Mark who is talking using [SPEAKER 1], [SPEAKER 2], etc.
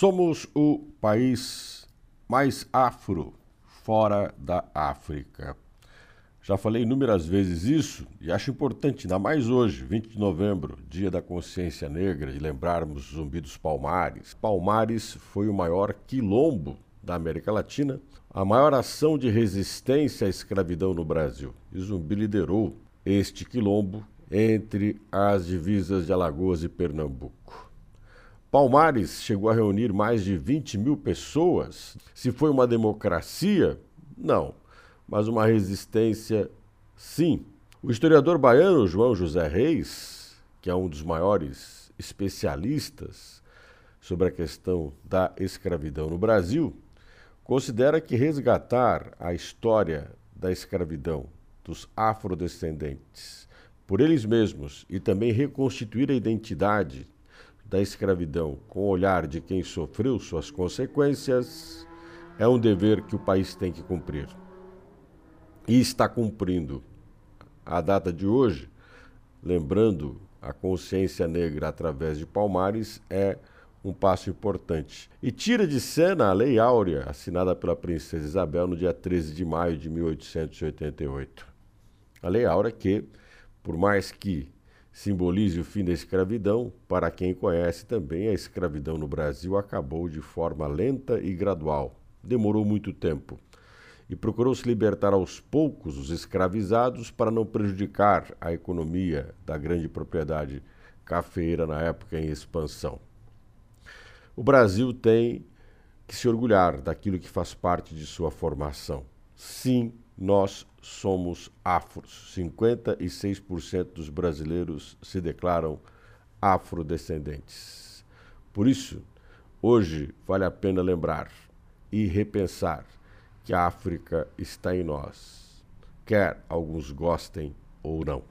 [SPEAKER 1] Somos o país mais afro fora da África. Já falei inúmeras vezes isso e acho importante, ainda mais hoje, 20 de novembro, dia da consciência negra, de lembrarmos Zumbi dos Palmares. Palmares foi o maior quilombo da América Latina, a maior ação de resistência à escravidão no Brasil. E Zumbi liderou este quilombo entre as divisas de Alagoas e Pernambuco. Palmares chegou a reunir mais de 20 mil pessoas. Se foi uma democracia, não, mas uma resistência, sim. O historiador baiano João José Reis, que é um dos maiores especialistas sobre a questão da escravidão no Brasil, considera que resgatar a história da escravidão dos afrodescendentes por eles mesmos e também reconstituir a identidade da escravidão com o olhar de quem sofreu suas consequências é um dever que o país tem que cumprir. E está cumprindo. A data de hoje, lembrando a consciência negra através de Palmares, é um passo importante. E tira de cena a Lei Áurea, assinada pela Princesa Isabel no dia 13 de maio de 1888. A Lei Áurea que, por mais que simbolize o fim da escravidão, para quem conhece também, a escravidão no Brasil acabou de forma lenta e gradual. Demorou muito tempo. E procurou se libertar aos poucos os escravizados para não prejudicar a economia da grande propriedade cafeira na época em expansão. O Brasil tem que se orgulhar daquilo que faz parte de sua formação. Sim, nós somos afros. 56% dos brasileiros se declaram afrodescendentes. Por isso, hoje vale a pena lembrar e repensar que a África está em nós, quer alguns gostem ou não.